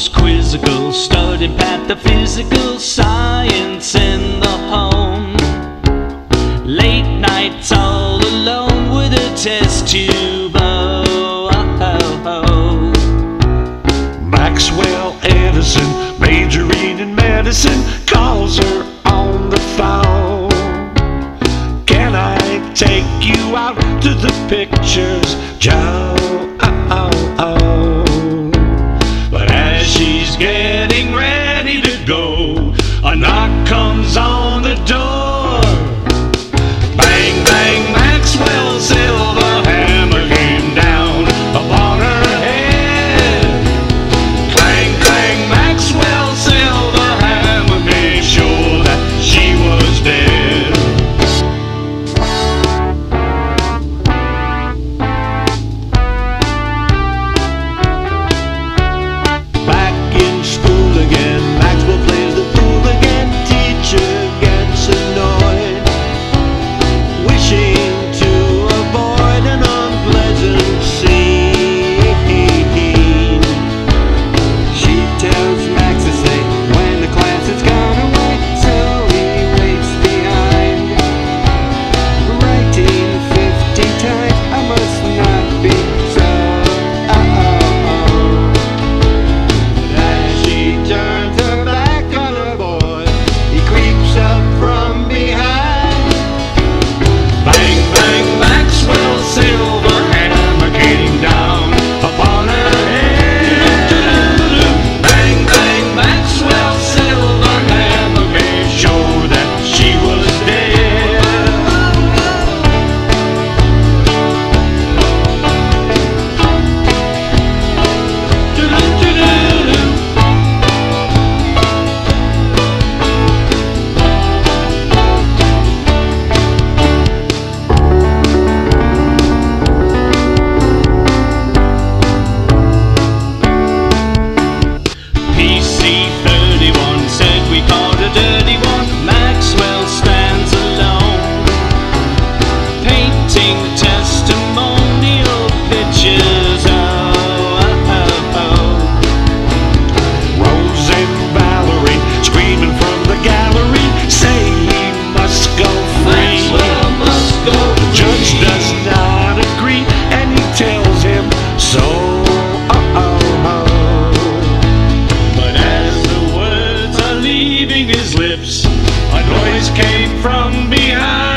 was quizzical, studying pataphysical science in the home. Late nights all alone with a test tube. Oh, oh, oh. oh. Maxwell Edison, majoring in medicine, calls her on the phone. Can I take you out to the pictures, Joe? Noise came from behind.